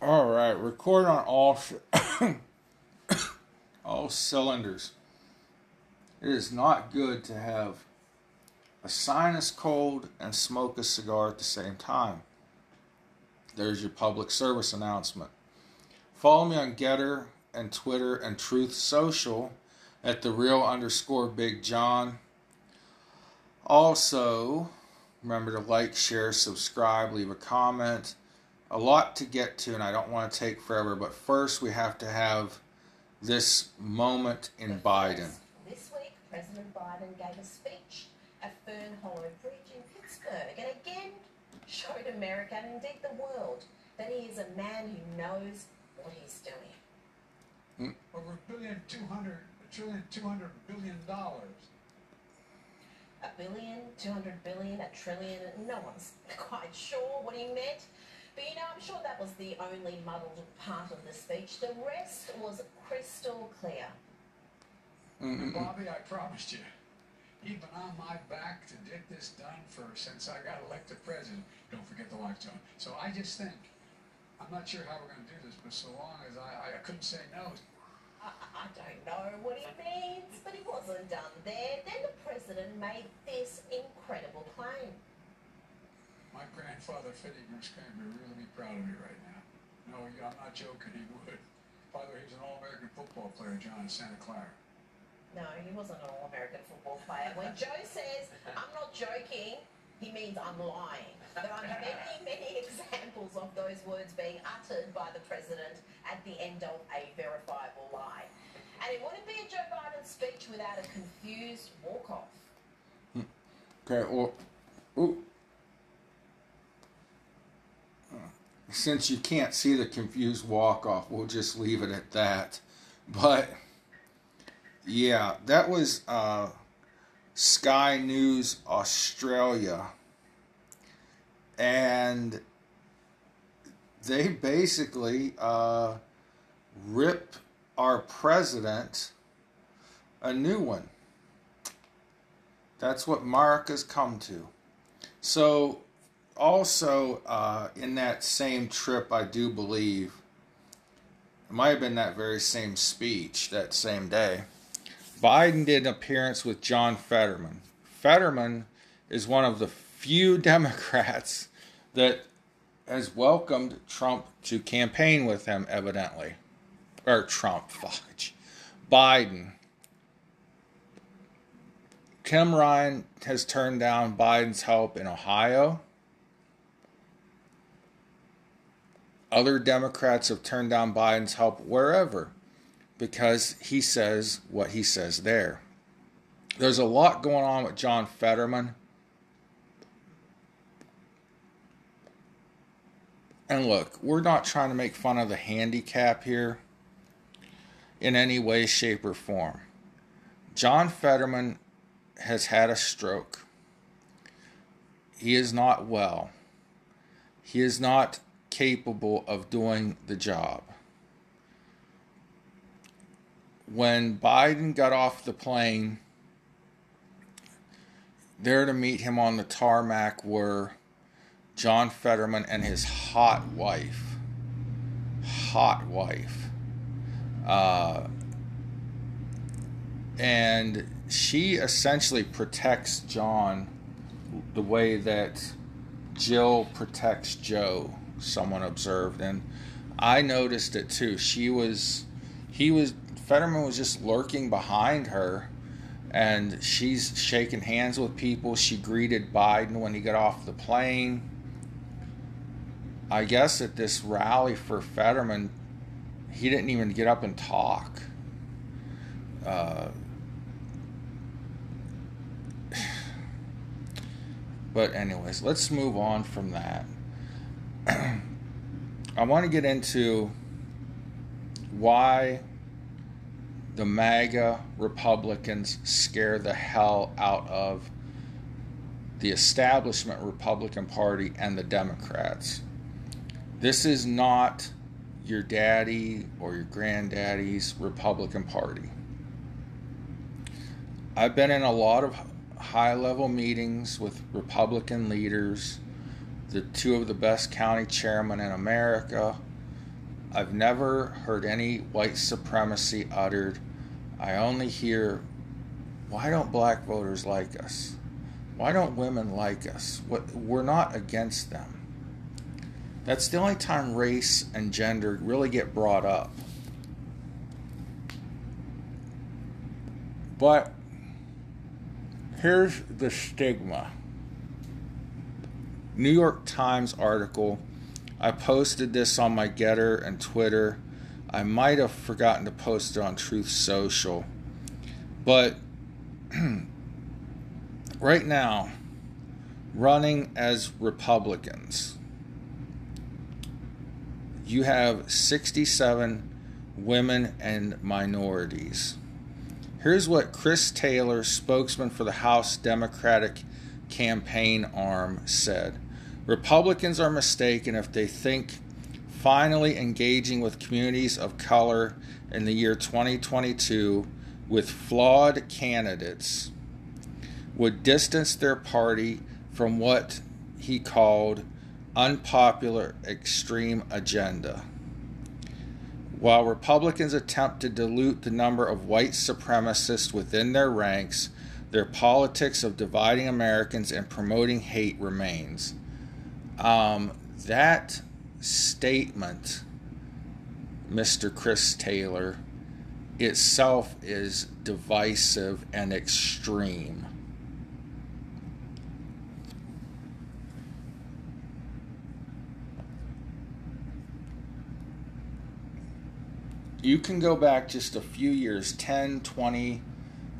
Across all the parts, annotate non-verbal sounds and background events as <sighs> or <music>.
All right, record on all <coughs> all cylinders. It is not good to have a sinus cold and smoke a cigar at the same time. There's your public service announcement. Follow me on Gettr and Twitter and Truth Social at the real underscore Big John. Also, remember to like, share, subscribe, leave a comment a lot to get to, and I don't want to take forever. But first, we have to have this moment in Biden. This week, President Biden gave a speech at Fern Hollow Bridge in Pittsburgh and again showed America and indeed the world that he is a man who knows what he's doing. Hmm? Over a billion two hundred, a trillion two hundred billion dollars. A billion, two hundred billion, a trillion, no one's <laughs> quite sure what he meant. But you know, I'm sure that was the only muddled part of the speech. The rest was crystal clear. Bobby, I promised you. He'd been on my back to get this done for since I got elected president. Don't forget the lights on. So I just think, I'm not sure how we're going to do this, but so long as I, I couldn't say no. I, I don't know what he means, but he wasn't done there. Then the president made this incredible claim. My grandfather, Fitty Muscane, would really be proud of me right now. No, I'm not joking, he would. By the way, he was an All-American football player, John, in Santa Clara. No, he wasn't an All-American football player. When Joe says, I'm not joking, he means I'm lying. There are many, many examples of those words being uttered by the president at the end of a verifiable lie. And it wouldn't be a Joe Biden speech without a confused walk-off. Hmm. Okay, well, ooh. Since you can't see the confused walk off, we'll just leave it at that. But yeah, that was uh, Sky News Australia. And they basically uh, rip our president a new one. That's what Mark has come to. So also uh, in that same trip, I do believe it might have been that very same speech that same day. Biden did an appearance with John Fetterman. Fetterman is one of the few <laughs> Democrats that has welcomed Trump to campaign with him, evidently. Or Trump, <laughs> fuck. Biden. Tim Ryan has turned down Biden's help in Ohio. Other Democrats have turned down Biden's help wherever because he says what he says there. There's a lot going on with John Fetterman. And look, we're not trying to make fun of the handicap here in any way, shape, or form. John Fetterman has had a stroke. He is not well. He is not capable of doing the job. When Biden got off the plane, there to meet him on the tarmac were John Fetterman and his hot wife. Hot wife. Uh, and she essentially protects John the way that Jill protects Joe someone observed, and I noticed it too. She was, he was, Fetterman was just lurking behind her, and she's shaking hands with people. She greeted Biden when he got off the plane. I guess at this rally for Fetterman, he didn't even get up and talk. Uh, <sighs> but anyways, let's move on from that. I want to get into why the MAGA Republicans scare the hell out of the establishment Republican Party and the Democrats. This is not your daddy or your granddaddy's Republican Party. I've been in a lot of high level meetings with Republican leaders the two of the best county chairmen in America, I've never heard any white supremacy uttered. I only hear, why don't black voters like us? Why don't women like us? What, we're not against them. That's the only time race and gender really get brought up. But here's the stigma. New York Times article. I posted this on my Gettr and Twitter. I might have forgotten to post it on Truth Social. But <clears throat> right now, running as Republicans, you have 67 women and minorities. Here's what Chris Taylor, spokesman for the House Democratic campaign arm, said Republicans are mistaken if they think finally engaging with communities of color in the year 2022 with flawed candidates would distance their party from what he called unpopular extreme agenda. While Republicans attempt to dilute the number of white supremacists within their ranks, their politics of dividing Americans and promoting hate remains. Um, that statement, Mr. Chris Taylor, itself is divisive and extreme. you can go back just a few years 10 20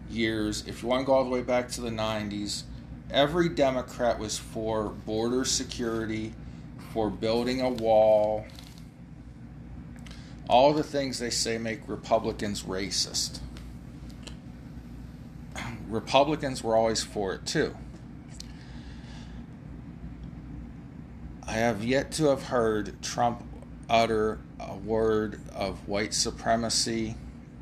years if you want to go all the way back to the 90s every democrat was for border security for building a wall. All the things they say make republicans racist. <clears throat> Republicans were always for it too. I have yet to have heard trump utter a word of white supremacy,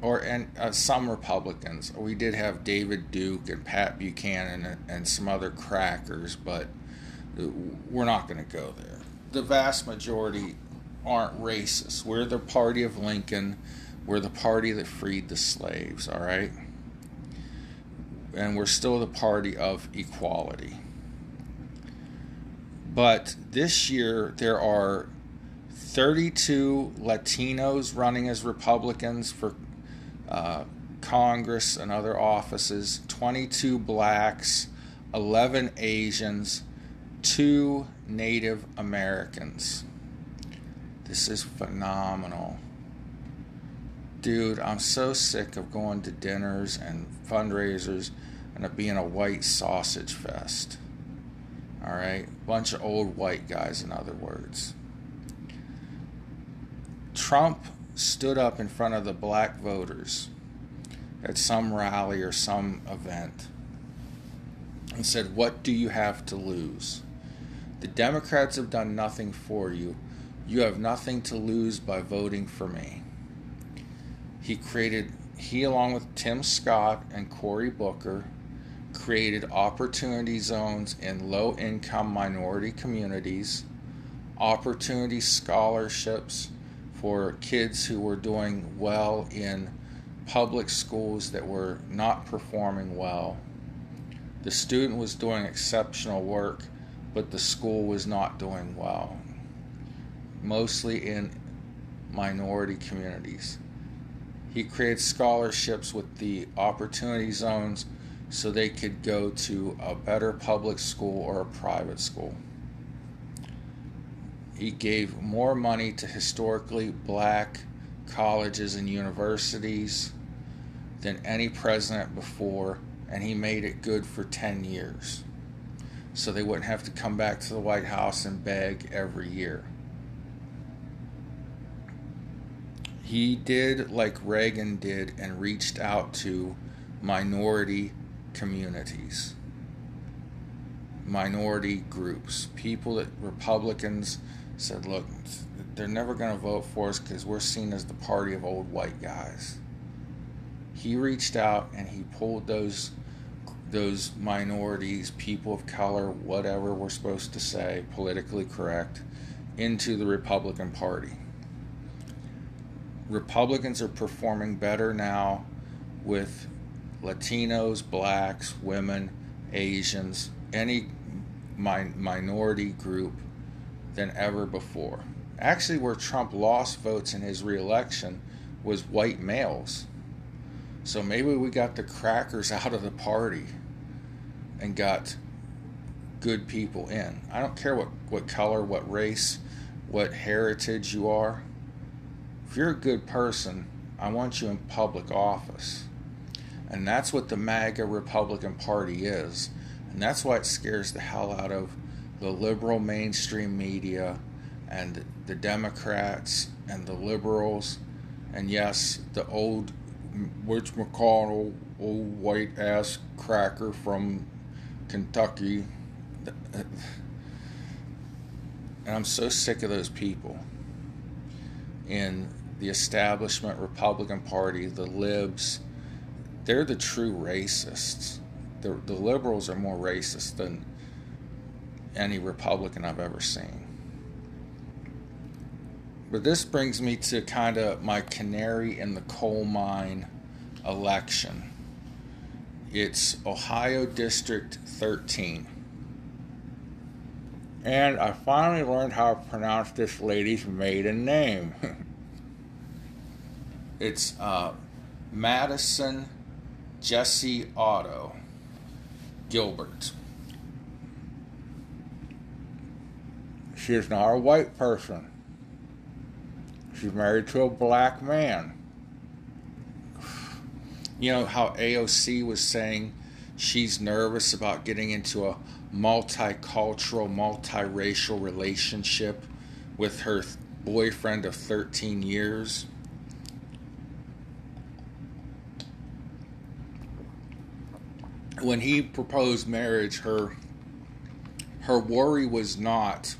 or and uh, some Republicans. We did have David Duke and Pat Buchanan and, and some other crackers, but we're not going to go there. The vast majority aren't racist. We're the party of Lincoln. We're the party that freed the slaves, all right? And we're still the party of equality. But this year, there are 32 Latinos running as Republicans for uh, Congress and other offices, 22 blacks, 11 Asians, 2 Native Americans. This is phenomenal. Dude, I'm so sick of going to dinners and fundraisers and it being a white sausage fest. All right? Bunch of old white guys, in other words. Trump stood up in front of the black voters at some rally or some event and said, What do you have to lose? The Democrats have done nothing for you. You have nothing to lose by voting for me. He created, he along with Tim Scott and Cory Booker, created opportunity zones in low income minority communities, opportunity scholarships for kids who were doing well in public schools that were not performing well. The student was doing exceptional work, but the school was not doing well, mostly in minority communities. He created scholarships with the opportunity zones so they could go to a better public school or a private school he gave more money to historically black colleges and universities than any president before, and he made it good for 10 years. So they wouldn't have to come back to the White House and beg every year. He did like Reagan did and reached out to minority communities, minority groups, people that Republicans said, look, they're never going to vote for us because we're seen as the party of old white guys. He reached out and he pulled those those minorities, people of color, whatever we're supposed to say, politically correct, into the Republican Party. Republicans are performing better now with Latinos, blacks, women, Asians, any mi- minority group than ever before. Actually, where Trump lost votes in his reelection was white males. So maybe we got the crackers <laughs> out of the party and got good people in. I don't care what, what color, what race, what heritage you are. If you're a good person, I want you in public office. And that's what the MAGA Republican Party is. And that's why it scares the hell out of the liberal mainstream media and the Democrats and the liberals. And yes, the old Mitch McConnell, old white ass cracker from Kentucky. And I'm so sick of those people in the establishment Republican Party, the libs. They're the true racists. The, the liberals are more racist than any Republican I've ever seen. But this brings me to kind of my canary in the coal mine election. It's Ohio District 13. And I finally learned how to pronounce this lady's maiden name. <laughs> it's uh, Madison Jesse Otto Gilbert. She is not a white person. She's married to a black man. You know how AOC was saying she's nervous about getting into a multicultural, multiracial relationship with her boyfriend of 13 years? When he proposed marriage, her her worry was not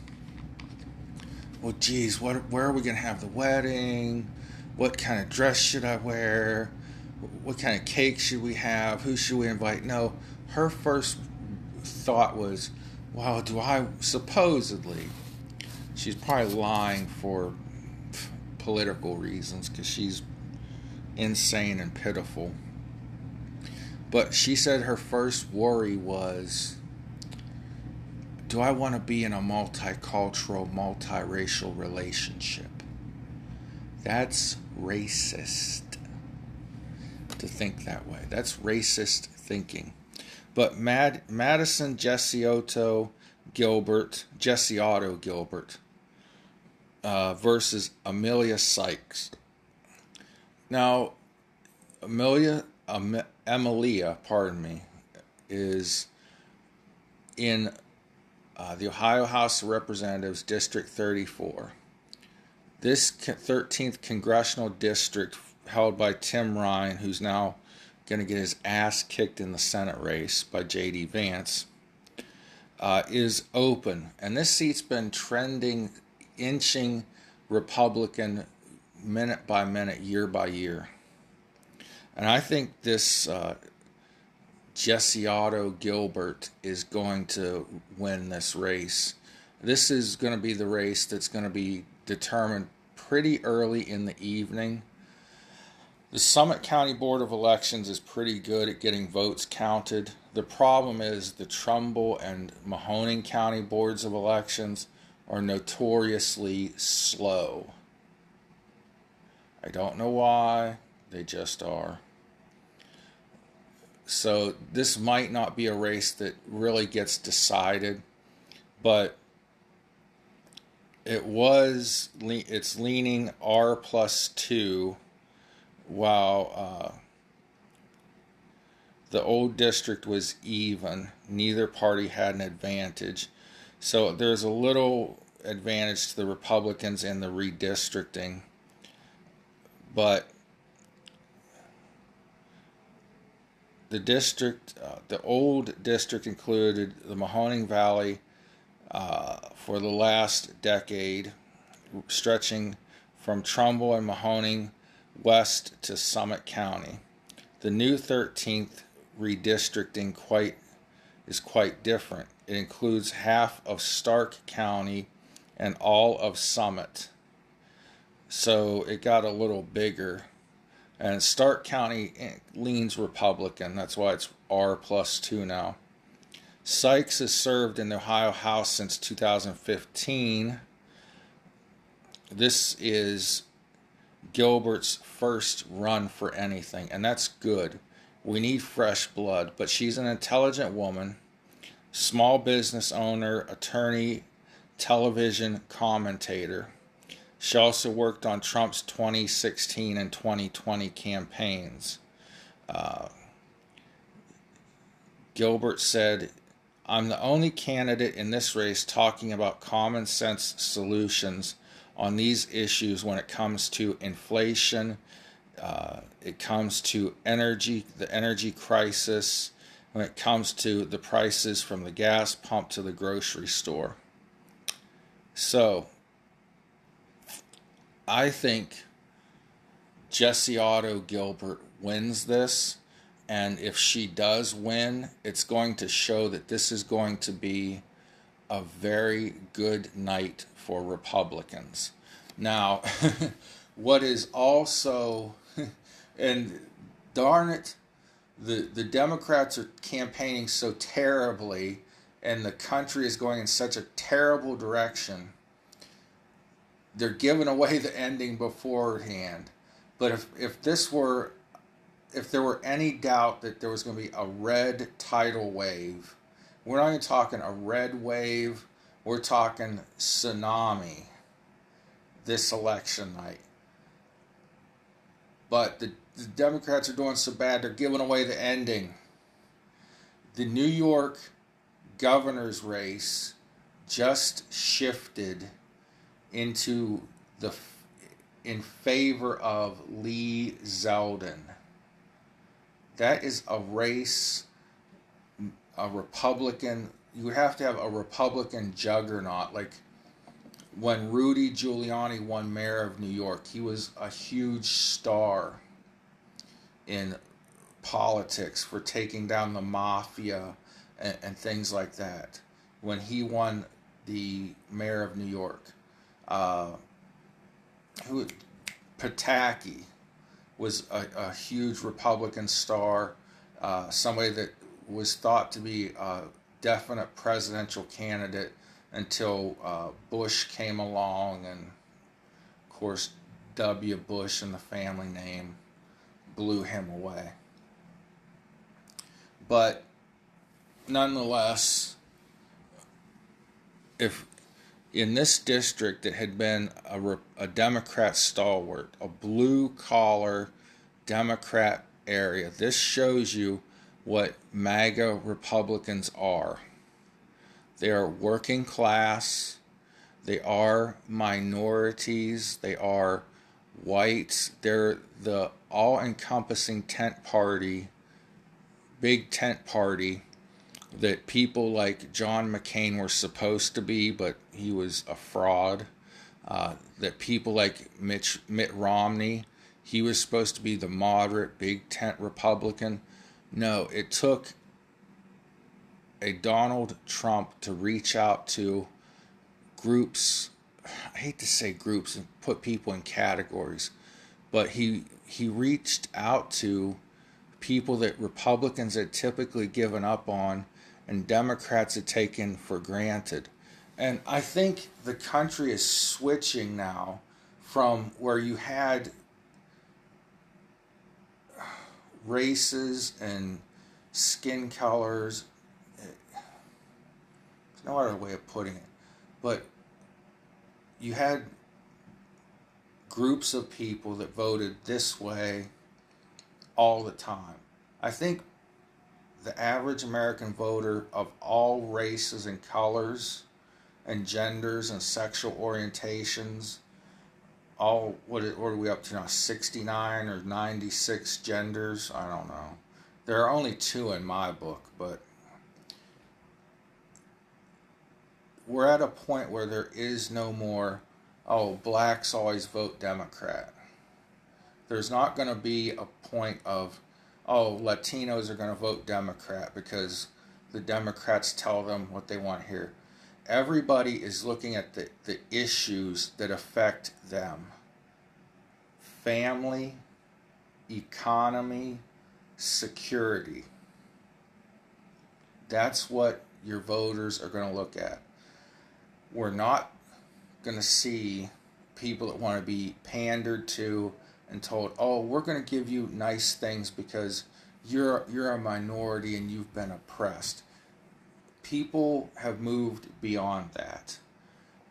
well, geez, what, where are we going to have the wedding? What kind of dress should I wear? What kind of cake should we have? Who should we invite? No, her first thought was, wow, do I supposedly? She's probably lying for political reasons because she's insane and pitiful. But she said her first worry was do I want to be in a multicultural, multiracial relationship? That's racist to think that way. That's racist thinking. But Mad- Madison Gesiotto Gilbert, Gesiotto Gilbert uh, versus Amelia Sykes. Now, Amelia, Emilia, pardon me, is in uh, the Ohio House of Representatives, District 34. This 13th congressional district, held by Tim Ryan, who's now going to get his ass kicked in the Senate race by J.D. Vance, uh, is open. And this seat's been trending, inching Republican minute by minute, year by year. And I think this uh, Gesiotto Gilbert is going to win this race. This is going to be the race that's going to be determined pretty early in the evening. The Summit County Board of Elections is pretty good at getting votes counted. The problem is the Trumbull and Mahoning County Boards of Elections are notoriously slow. I don't know why, they just are. So this might not be a race that really gets decided, but it was it's leaning R plus two, while uh, the old district was even. Neither party had an advantage, so there's a little advantage to the Republicans in the redistricting, but the district, uh, the old district included the Mahoning Valley uh, for the last decade, stretching from Trumbull and Mahoning west to Summit County. The new 13th redistricting quite is quite different. It includes half of Stark County and all of Summit. So it got a little bigger. And Stark County leans Republican. That's why it's R plus two now. Sykes has served in the Ohio House since 2015. This is Gilbert's first run for anything, and that's good. We need fresh blood, but she's an intelligent woman, small business owner, attorney, television commentator. She also worked on Trump's 2016 and 2020 campaigns. Uh, Gilbert said, I'm the only candidate in this race talking about common sense solutions on these issues when it comes to inflation, uh, it comes to energy, the energy crisis, when it comes to the prices from the gas pump to the grocery store. So, I think Gesiotto Gilbert wins this. And if she does win, it's going to show that this is going to be a very good night for Republicans. Now, <laughs> what is also, <laughs> and darn it, the, the Democrats are campaigning so terribly, and the country is going in such a terrible direction. They're giving away the ending beforehand. But if, if this were if there were any doubt that there was going to be a red tidal wave, we're not even talking a red wave, we're talking tsunami this election night. But the, the Democrats are doing so bad, they're giving away the ending. The New York governor's race just shifted into the in favor of Lee Zeldin that is a race, a Republican. You have to have a Republican juggernaut. Like when Rudy Giuliani won mayor of New York, he was a huge star in politics for taking down the mafia and, and things like that. When he won the mayor of New York, uh, who Pataki was a, a huge Republican star, uh, somebody that was thought to be a definite presidential candidate until uh, Bush came along, and of course, W. Bush and the family name blew him away. But nonetheless, if in this district that had been a, a Democrat stalwart, a blue collar Democrat area. This shows you what MAGA Republicans are. They are working class, they are minorities, they are whites, they're the all encompassing tent party, big tent party that people like John McCain were supposed to be, but he was a fraud. Uh, that people like Mitch, Mitt Romney, he was supposed to be the moderate, big tent Republican. No, it took a Donald Trump to reach out to groups. I hate to say groups and put people in categories, but he he reached out to people that Republicans had typically given up on and Democrats had taken for granted. And I think the country is switching now from where you had races and skin colors. There's no other way of putting it. But you had groups of people that voted this way all the time. I think the average American voter of all races and colors and genders and sexual orientations, all what, what are we up to now? 69 or 96 genders? I don't know. There are only two in my book, but we're at a point where there is no more, oh, blacks always vote Democrat. There's not going to be a point of oh, Latinos are going to vote Democrat because the Democrats tell them what they want here. Everybody is looking at the, the issues that affect them. family, economy, security. That's what your voters are going to look at. We're not going to see people that want to be pandered to and told, "Oh, we're going to give you nice things because you're you're a minority and you've been oppressed." People have moved beyond that.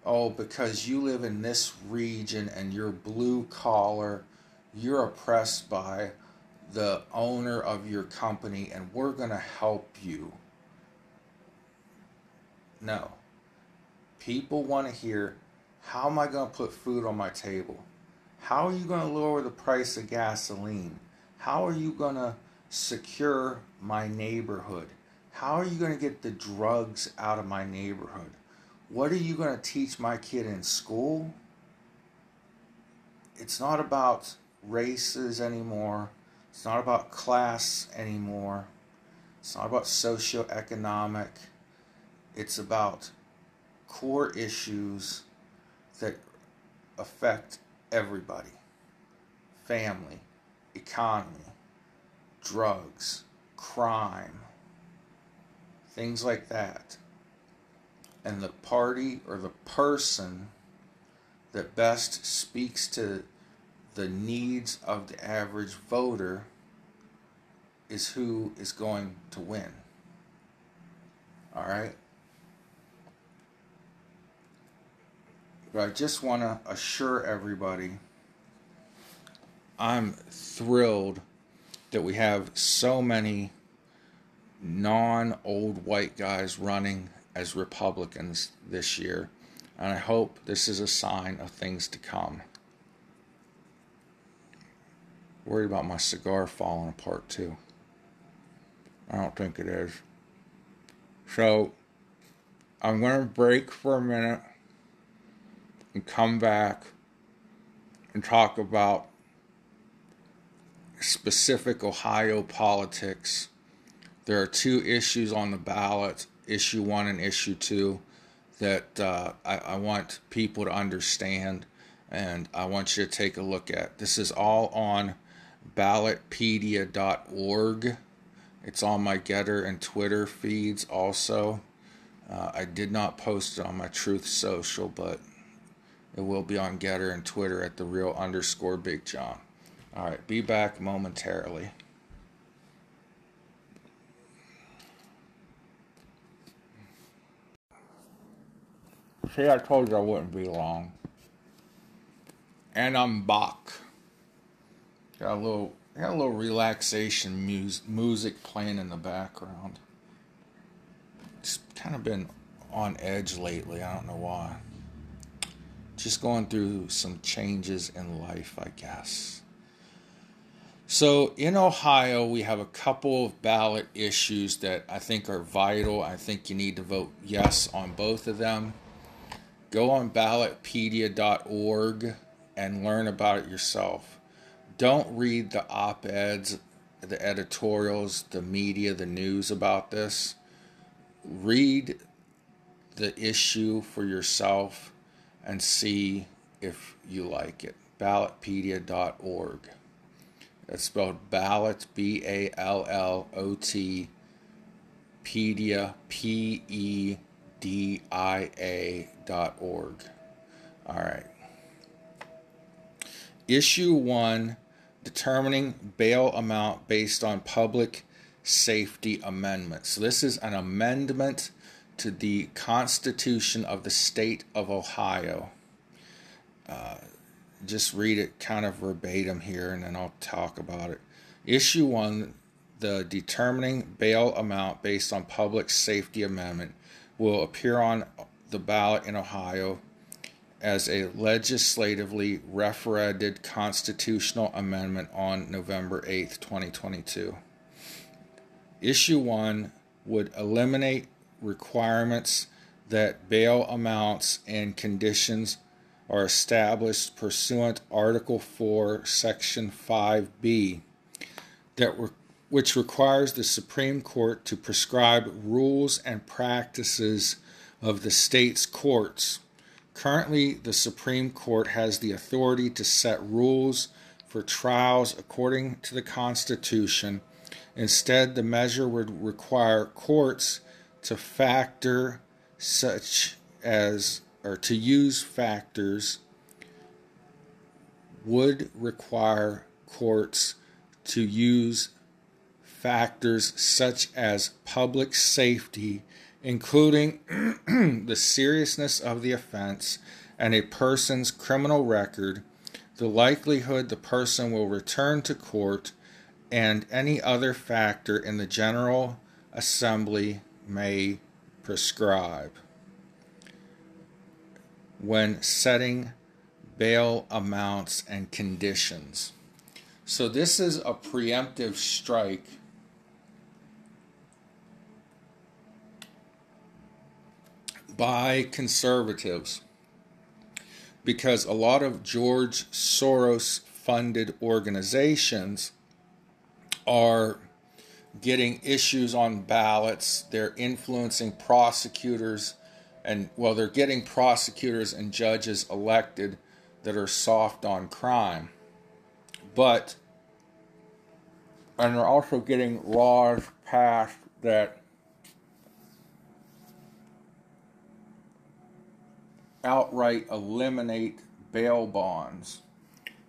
Oh, because you live in this region and you're blue collar, you're oppressed by the owner of your company and we're going to help you. No. People want to hear how am I going to put food on my table? How are you going to lower the price of gasoline? How are you going to secure my neighborhood? How are you going to get the drugs out of my neighborhood? What are you going to teach my kid in school? It's not about races anymore. It's not about class anymore. It's not about socioeconomic. It's about core issues that affect everybody family, economy, drugs, crime, things like that. And the party or the person that best speaks to the needs of the average voter is who is going to win. All right? But I just want to assure everybody I'm thrilled that we have so many non old white guys running as Republicans this year. And I hope this is a sign of things to come. Worried about my cigar falling apart too. I don't think it is. So I'm going to break for a minute and come back and talk about specific Ohio politics. There are two issues on the ballot issue one and issue two that uh, I, I want people to understand and I want you to take a look at. This is all on ballotpedia.org. It's on my Gettr and Twitter feeds also. Uh, I did not post it on my Truth Social, but it will be on Gettr and Twitter at the real underscore Big John. All right, be back momentarily. See, I told you I wouldn't be long. And I'm back. Got a little, got a little relaxation music, music playing in the background. It's kind of been on edge lately. I don't know why just going through some changes in life, I guess. So in Ohio, we have a couple of ballot issues that I think are vital. I think you need to vote yes on both of them. Go on ballotpedia.org and learn about it yourself. Don't read the op eds, the editorials, the media, the news about this. Read the issue for yourself and see if you like it. Ballotpedia.org. It's spelled ballot, B A L L O T, pedia, P E D I A dot org. All right. Issue one determining bail amount based on public safety amendment. So, this is an amendment to the Constitution of the State of Ohio. Uh, just read it kind of verbatim here and then I'll talk about it. Issue 1 The determining bail amount based on public safety amendment will appear on the ballot in Ohio as a legislatively referended constitutional amendment on November 8th, 2022. Issue 1 would eliminate requirements that bail amounts and conditions are established pursuant Article 4, Section 5B, that re- which requires the Supreme Court to prescribe rules and practices of the state's courts. Currently, the Supreme Court has the authority to set rules for trials according to the Constitution. Instead, the measure would require courts to factor such as, or to use factors, would require courts to use factors such as public safety, including <clears throat> the seriousness of the offense and a person's criminal record, the likelihood the person will return to court, and any other factor in the General Assembly may prescribe when setting bail amounts and conditions. So, this is a preemptive strike by conservatives because a lot of George Soros funded organizations are getting issues on ballots, they're influencing prosecutors, and well, they're getting prosecutors and judges elected that are soft on crime. But, and they're also getting laws passed that outright eliminate bail bonds.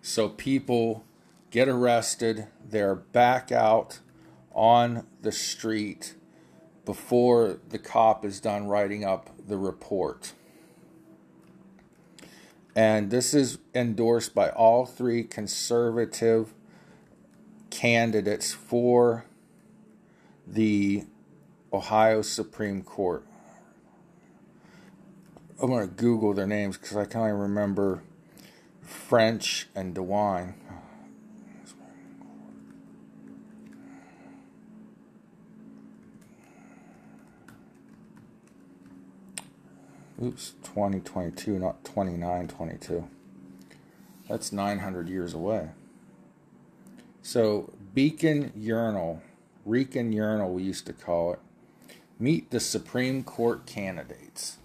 So people get arrested, they're back out on the street before the cop is done writing up the report. And this is endorsed by all three conservative candidates for the Ohio Supreme Court. I'm to Google their names because I can only remember French and DeWine. Oops, 2022, not 2922. That's 900 years away. So, Beacon Urinal, Rican Urinal, we used to call it, meet the Supreme Court candidates.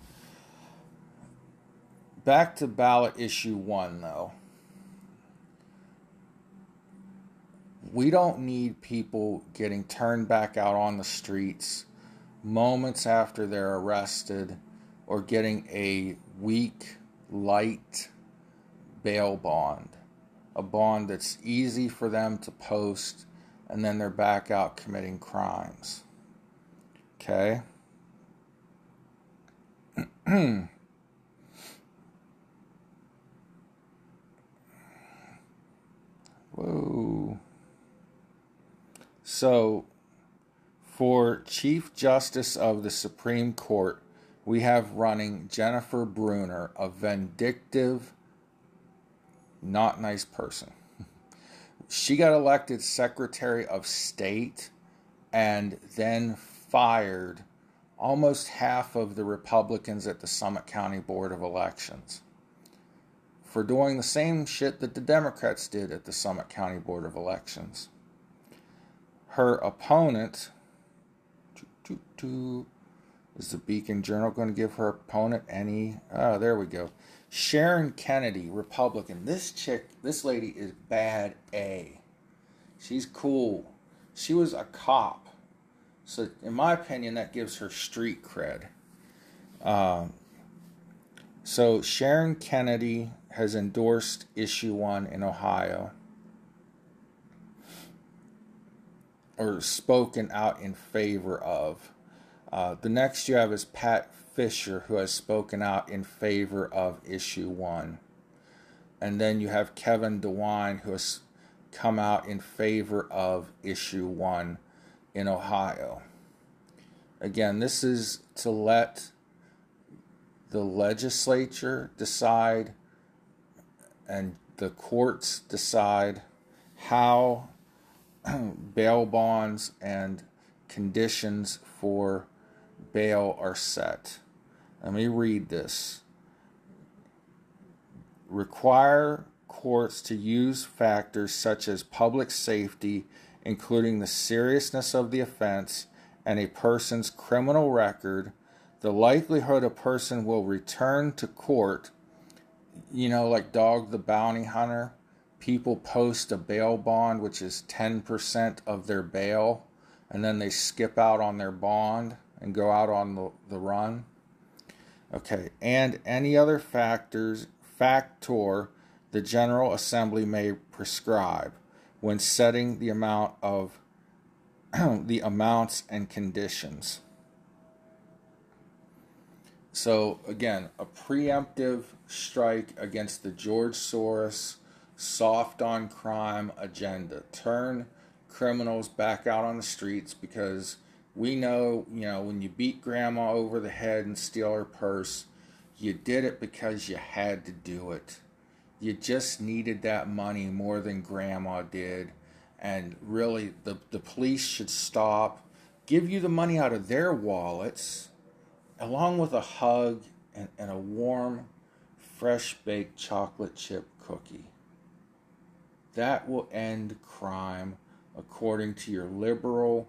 Back to ballot issue one, though. We don't need people getting turned back out on the streets moments after they're arrested or getting a weak, light bail bond. A bond that's easy for them to post and then they're back out committing crimes. Okay? <clears throat> Whoa. So, for Chief Justice of the Supreme Court, we have running Jennifer Brunner, a vindictive, not nice person. She got elected Secretary of State and then fired almost half of the Republicans at the Summit County Board of Elections for doing the same shit that the Democrats did at the Summit County Board of Elections. Her opponent, is the Beacon Journal going to give her opponent any? Oh, there we go. Sharon Kennedy, Republican. This chick, this lady is bad A. She's cool. She was a cop. So, in my opinion, that gives her street cred. Um, so, Sharon Kennedy has endorsed issue one in Ohio or spoken out in favor of. Uh, the next you have is Pat Fischer, who has spoken out in favor of issue one. And then you have Kevin DeWine, who has come out in favor of issue one in Ohio. Again, this is to let the legislature decide and the courts decide how <clears throat> bail bonds and conditions for bail are set. Let me read this. Require courts to use factors such as public safety, including the seriousness of the offense and a person's criminal record, the likelihood a person will return to court you know, like Dog the Bounty Hunter, people post a bail bond, which is 10% of their bail, and then they skip out on their bond and go out on the, the run. Okay, and any other factors, factor the General Assembly may prescribe when setting the amount of <clears throat> the amounts and conditions. So again, a preemptive strike against the George Soros soft on crime agenda. Turn criminals back out on the streets because we know, you know, when you beat grandma over the head and steal her purse, you did it because you had to do it. You just needed that money more than grandma did. And really, the, the police should stop, give you the money out of their wallets along with a hug and, and a warm, fresh baked chocolate chip cookie. That will end crime according to your liberal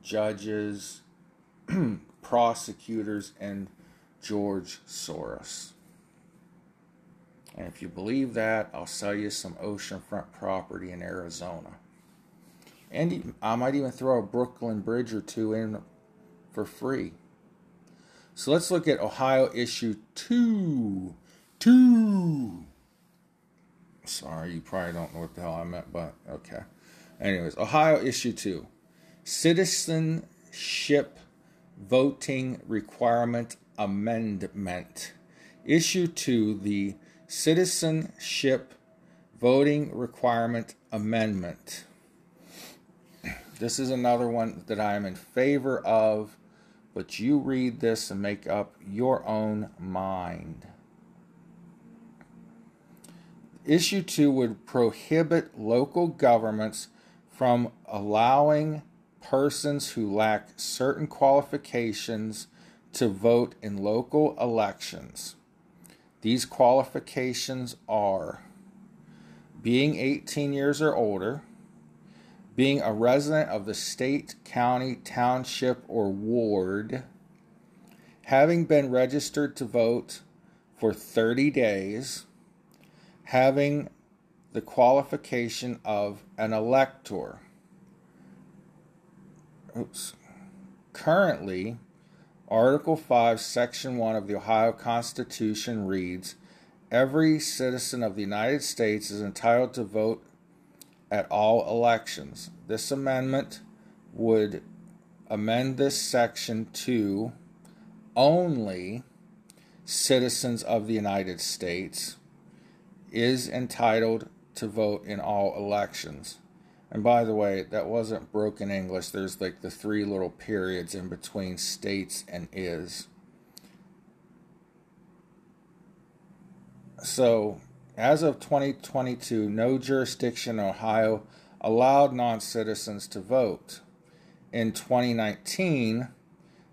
judges, <clears throat> prosecutors, and George Soros. And if you believe that, I'll sell you some oceanfront property in Arizona. And I might even throw a Brooklyn Bridge or two in for free. So let's look at Ohio issue two. Two. Sorry, you probably don't know what the hell I meant, but okay. Anyways, Ohio issue two. Citizenship Voting Requirement Amendment. Issue two, the Citizenship Voting Requirement Amendment. This is another one that I am in favor of but you read this and make up your own mind. Issue 2 would prohibit local governments from allowing persons who lack certain qualifications to vote in local elections. These qualifications are being 18 years or older, being a resident of the state, county, township, or ward, having been registered to vote for 30 days, having the qualification of an elector. Oops. Currently, Article 5, Section 1 of the Ohio Constitution reads Every citizen of the United States is entitled to vote at all elections. This amendment would amend this section to only citizens of the United States is entitled to vote in all elections. And by the way, that wasn't broken English. There's like the three little periods in between states and is. So as of 2022, no jurisdiction in Ohio allowed non citizens to vote. In 2019,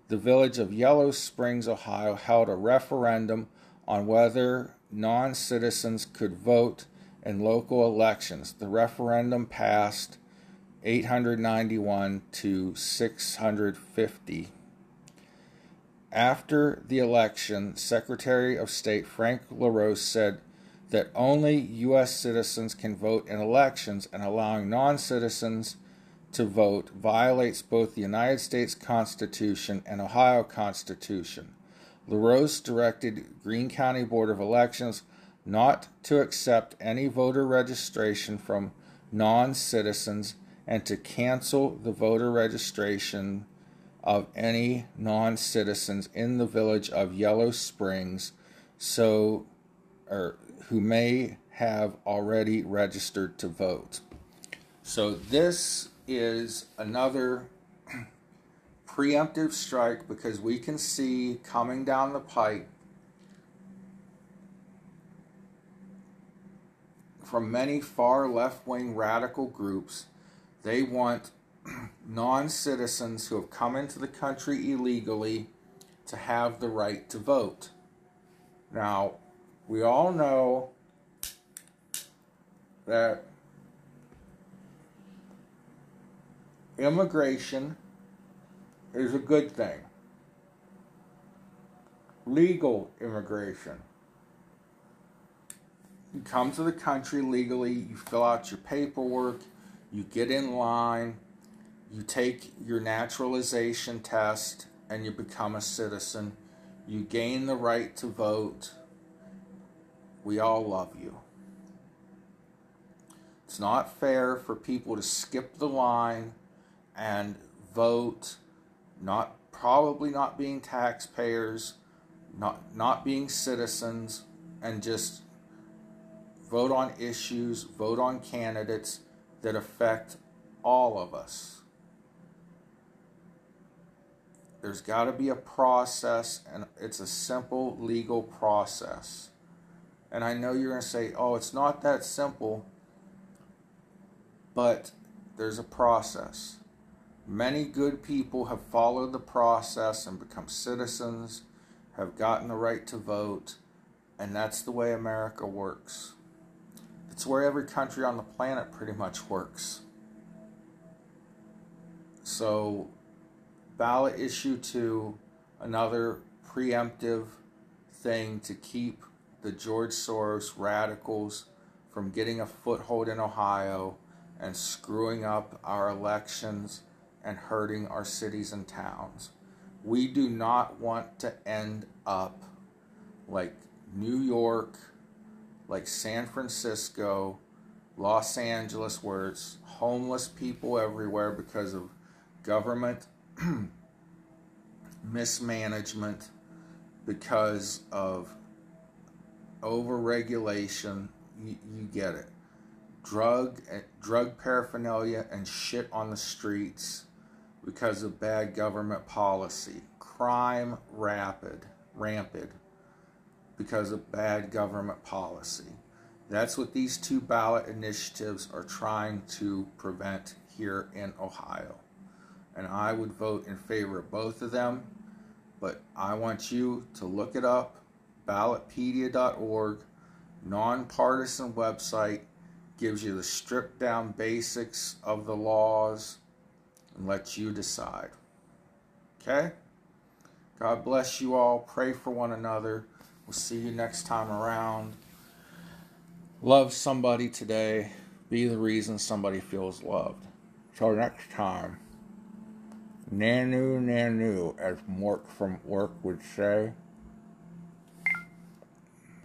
the village of Yellow Springs, Ohio held a referendum on whether non citizens could vote in local elections. The referendum passed 891 to 650. After the election, Secretary of State Frank LaRose said that only U.S. citizens can vote in elections and allowing non citizens to vote violates both the United States Constitution and Ohio Constitution. LaRose directed Greene County Board of Elections not to accept any voter registration from non citizens and to cancel the voter registration of any non citizens in the village of Yellow Springs so or who may have already registered to vote. So, this is another <clears throat> preemptive strike because we can see coming down the pike from many far left wing radical groups. They want <clears throat> non citizens who have come into the country illegally to have the right to vote. Now, we all know that immigration is a good thing. Legal immigration. You come to the country legally, you fill out your paperwork, you get in line, you take your naturalization test, and you become a citizen. You gain the right to vote. We all love you. It's not fair for people to skip the line and vote, not probably not being taxpayers, not not being citizens, and just vote on issues, vote on candidates that affect all of us. There's got to be a process, and it's a simple legal process. And I know you're going to say, oh, it's not that simple, but there's a process. Many good people have followed the process and become citizens, have gotten the right to vote, and that's the way America works. It's where every country on the planet pretty much works. So ballot issue two, another preemptive thing to keep the George Soros radicals from getting a foothold in Ohio and screwing up our elections and hurting our cities and towns. We do not want to end up like New York, like San Francisco, Los Angeles, where it's homeless people everywhere because of government <clears throat> mismanagement because of overregulation. You, you get it. Drug eh, drug paraphernalia and shit on the streets because of bad government policy. Crime rapid, rampant because of bad government policy. That's what these two ballot initiatives are trying to prevent here in Ohio and I would vote in favor of both of them. But I want you to look it up, ballotpedia.org, nonpartisan website, gives you the stripped down basics of the laws and lets you decide. Okay? God bless you all. Pray for one another. We'll see you next time around. Love somebody today. Be the reason somebody feels loved. Till next time. Nanu Nanu, as Mork from Ork would say.